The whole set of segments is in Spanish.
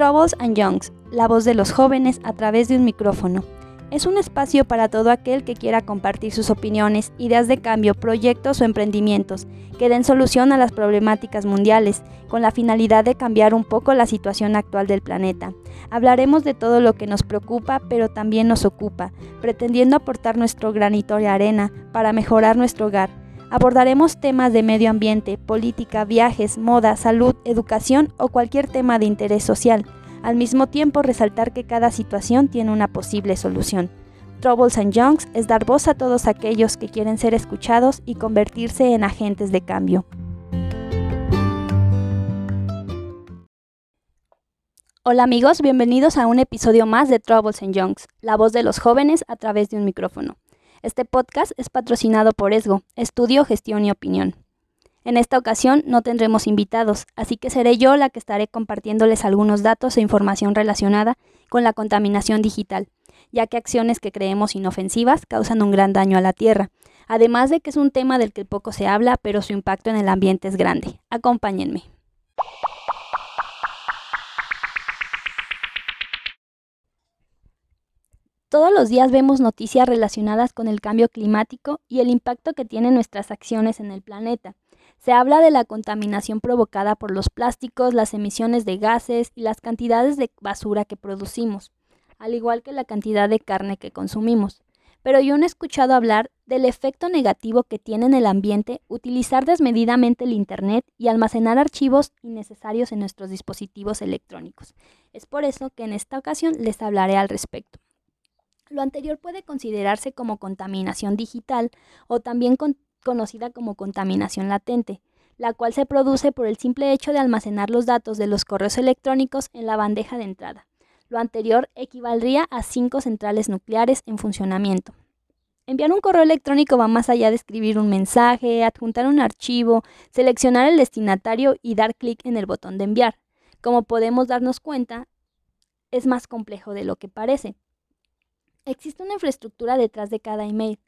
Troubles and Youngs, la voz de los jóvenes a través de un micrófono. Es un espacio para todo aquel que quiera compartir sus opiniones, ideas de cambio, proyectos o emprendimientos que den solución a las problemáticas mundiales, con la finalidad de cambiar un poco la situación actual del planeta. Hablaremos de todo lo que nos preocupa, pero también nos ocupa, pretendiendo aportar nuestro granito de arena para mejorar nuestro hogar. Abordaremos temas de medio ambiente, política, viajes, moda, salud, educación o cualquier tema de interés social al mismo tiempo resaltar que cada situación tiene una posible solución. Troubles and Youngs es dar voz a todos aquellos que quieren ser escuchados y convertirse en agentes de cambio. Hola amigos, bienvenidos a un episodio más de Troubles and la voz de los jóvenes a través de un micrófono. Este podcast es patrocinado por ESGO, Estudio, Gestión y Opinión. En esta ocasión no tendremos invitados, así que seré yo la que estaré compartiéndoles algunos datos e información relacionada con la contaminación digital, ya que acciones que creemos inofensivas causan un gran daño a la Tierra, además de que es un tema del que poco se habla, pero su impacto en el ambiente es grande. Acompáñenme. Todos los días vemos noticias relacionadas con el cambio climático y el impacto que tienen nuestras acciones en el planeta. Se habla de la contaminación provocada por los plásticos, las emisiones de gases y las cantidades de basura que producimos, al igual que la cantidad de carne que consumimos. Pero yo no he escuchado hablar del efecto negativo que tiene en el ambiente utilizar desmedidamente el Internet y almacenar archivos innecesarios en nuestros dispositivos electrónicos. Es por eso que en esta ocasión les hablaré al respecto. Lo anterior puede considerarse como contaminación digital o también con conocida como contaminación latente, la cual se produce por el simple hecho de almacenar los datos de los correos electrónicos en la bandeja de entrada. Lo anterior equivaldría a cinco centrales nucleares en funcionamiento. Enviar un correo electrónico va más allá de escribir un mensaje, adjuntar un archivo, seleccionar el destinatario y dar clic en el botón de enviar. Como podemos darnos cuenta, es más complejo de lo que parece. Existe una infraestructura detrás de cada email,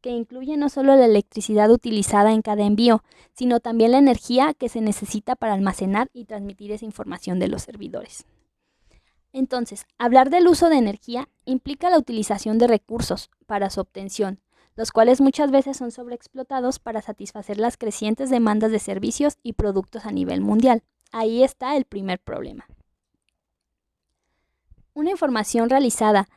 que incluye no solo la electricidad utilizada en cada envío, sino también la energía que se necesita para almacenar y transmitir esa información de los servidores. Entonces, hablar del uso de energía implica la utilización de recursos para su obtención, los cuales muchas veces son sobreexplotados para satisfacer las crecientes demandas de servicios y productos a nivel mundial. Ahí está el primer problema. Una información realizada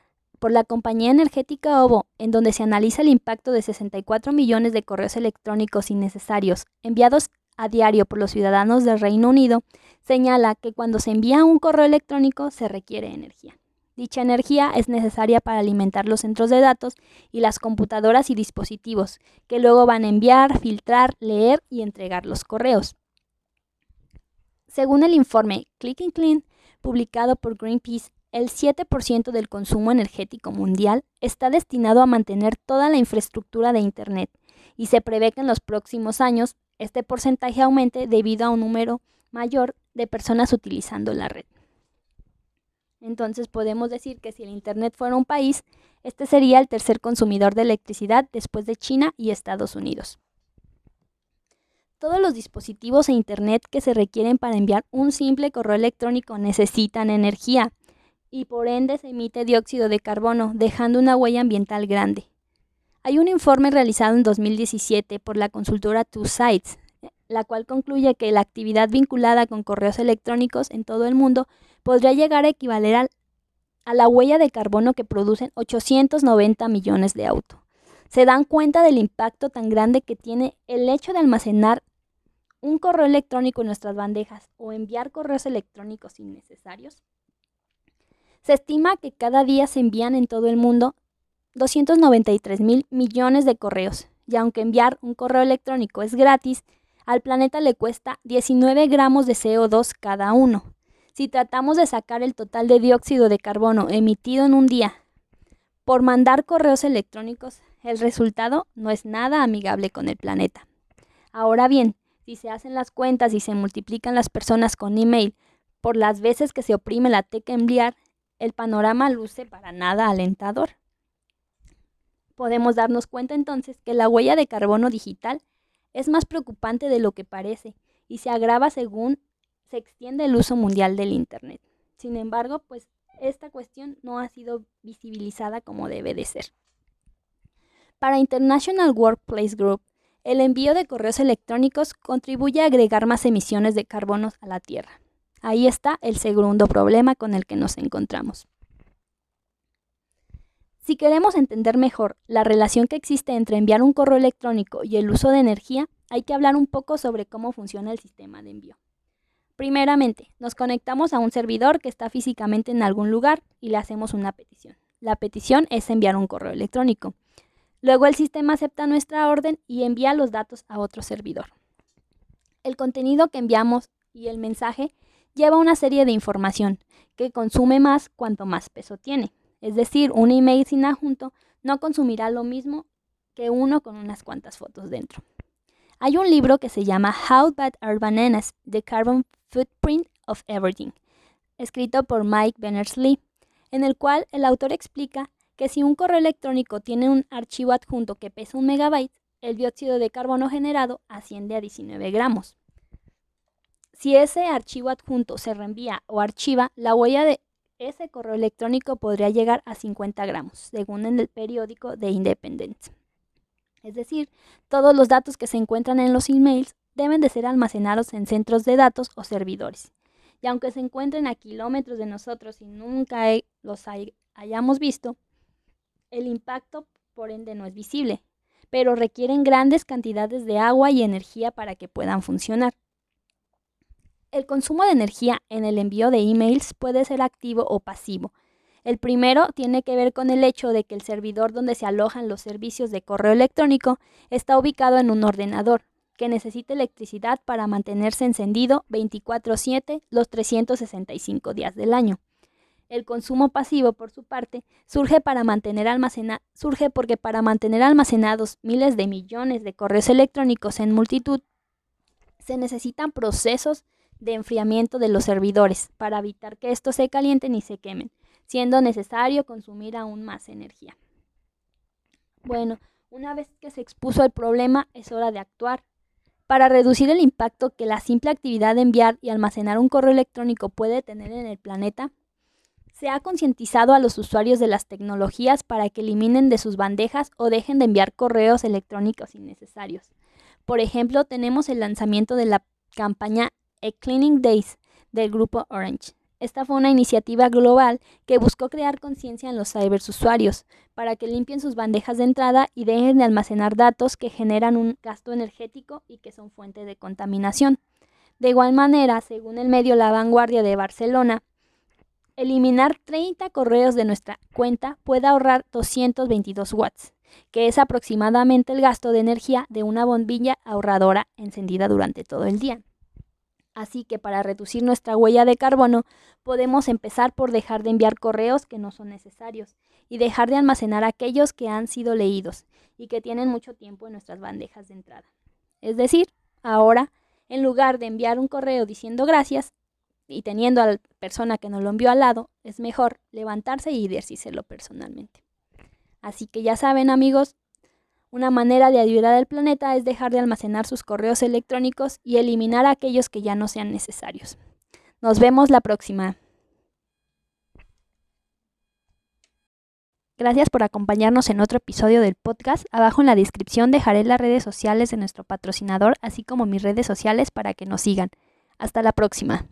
por la compañía energética OVO, en donde se analiza el impacto de 64 millones de correos electrónicos innecesarios enviados a diario por los ciudadanos del Reino Unido, señala que cuando se envía un correo electrónico se requiere energía. Dicha energía es necesaria para alimentar los centros de datos y las computadoras y dispositivos, que luego van a enviar, filtrar, leer y entregar los correos. Según el informe Click and Clean, publicado por Greenpeace el 7% del consumo energético mundial está destinado a mantener toda la infraestructura de Internet y se prevé que en los próximos años este porcentaje aumente debido a un número mayor de personas utilizando la red. Entonces podemos decir que si el Internet fuera un país, este sería el tercer consumidor de electricidad después de China y Estados Unidos. Todos los dispositivos e Internet que se requieren para enviar un simple correo electrónico necesitan energía y por ende se emite dióxido de carbono, dejando una huella ambiental grande. Hay un informe realizado en 2017 por la consultora Two Sites, la cual concluye que la actividad vinculada con correos electrónicos en todo el mundo podría llegar a equivaler a la huella de carbono que producen 890 millones de autos. ¿Se dan cuenta del impacto tan grande que tiene el hecho de almacenar un correo electrónico en nuestras bandejas o enviar correos electrónicos innecesarios? Se estima que cada día se envían en todo el mundo 293 mil millones de correos, y aunque enviar un correo electrónico es gratis, al planeta le cuesta 19 gramos de CO2 cada uno. Si tratamos de sacar el total de dióxido de carbono emitido en un día por mandar correos electrónicos, el resultado no es nada amigable con el planeta. Ahora bien, si se hacen las cuentas y se multiplican las personas con email por las veces que se oprime la tecla enviar, el panorama luce para nada alentador. Podemos darnos cuenta entonces que la huella de carbono digital es más preocupante de lo que parece y se agrava según se extiende el uso mundial del Internet. Sin embargo, pues esta cuestión no ha sido visibilizada como debe de ser. Para International Workplace Group, el envío de correos electrónicos contribuye a agregar más emisiones de carbono a la Tierra. Ahí está el segundo problema con el que nos encontramos. Si queremos entender mejor la relación que existe entre enviar un correo electrónico y el uso de energía, hay que hablar un poco sobre cómo funciona el sistema de envío. Primeramente, nos conectamos a un servidor que está físicamente en algún lugar y le hacemos una petición. La petición es enviar un correo electrónico. Luego el sistema acepta nuestra orden y envía los datos a otro servidor. El contenido que enviamos y el mensaje lleva una serie de información que consume más cuanto más peso tiene. Es decir, un email sin adjunto no consumirá lo mismo que uno con unas cuantas fotos dentro. Hay un libro que se llama How Bad Are Bananas? The Carbon Footprint of Everything, escrito por Mike Berners-Lee, en el cual el autor explica que si un correo electrónico tiene un archivo adjunto que pesa un megabyte, el dióxido de carbono generado asciende a 19 gramos. Si ese archivo adjunto se reenvía o archiva, la huella de ese correo electrónico podría llegar a 50 gramos, según en el periódico The Independent. Es decir, todos los datos que se encuentran en los emails deben de ser almacenados en centros de datos o servidores. Y aunque se encuentren a kilómetros de nosotros y nunca los hayamos visto, el impacto por ende no es visible, pero requieren grandes cantidades de agua y energía para que puedan funcionar. El consumo de energía en el envío de emails puede ser activo o pasivo. El primero tiene que ver con el hecho de que el servidor donde se alojan los servicios de correo electrónico está ubicado en un ordenador, que necesita electricidad para mantenerse encendido 24/7 los 365 días del año. El consumo pasivo, por su parte, surge, surge porque para mantener almacenados miles de millones de correos electrónicos en multitud, se necesitan procesos de enfriamiento de los servidores para evitar que estos se calienten y se quemen, siendo necesario consumir aún más energía. Bueno, una vez que se expuso el problema, es hora de actuar. Para reducir el impacto que la simple actividad de enviar y almacenar un correo electrónico puede tener en el planeta, se ha concientizado a los usuarios de las tecnologías para que eliminen de sus bandejas o dejen de enviar correos electrónicos innecesarios. Por ejemplo, tenemos el lanzamiento de la campaña a Cleaning Days del grupo Orange. Esta fue una iniciativa global que buscó crear conciencia en los ciberusuarios para que limpien sus bandejas de entrada y dejen de almacenar datos que generan un gasto energético y que son fuente de contaminación. De igual manera, según el medio La Vanguardia de Barcelona, eliminar 30 correos de nuestra cuenta puede ahorrar 222 watts, que es aproximadamente el gasto de energía de una bombilla ahorradora encendida durante todo el día. Así que para reducir nuestra huella de carbono, podemos empezar por dejar de enviar correos que no son necesarios y dejar de almacenar aquellos que han sido leídos y que tienen mucho tiempo en nuestras bandejas de entrada. Es decir, ahora, en lugar de enviar un correo diciendo gracias y teniendo a la persona que nos lo envió al lado, es mejor levantarse y decírselo personalmente. Así que ya saben amigos, una manera de ayudar al planeta es dejar de almacenar sus correos electrónicos y eliminar aquellos que ya no sean necesarios. Nos vemos la próxima. Gracias por acompañarnos en otro episodio del podcast. Abajo en la descripción dejaré las redes sociales de nuestro patrocinador, así como mis redes sociales para que nos sigan. Hasta la próxima.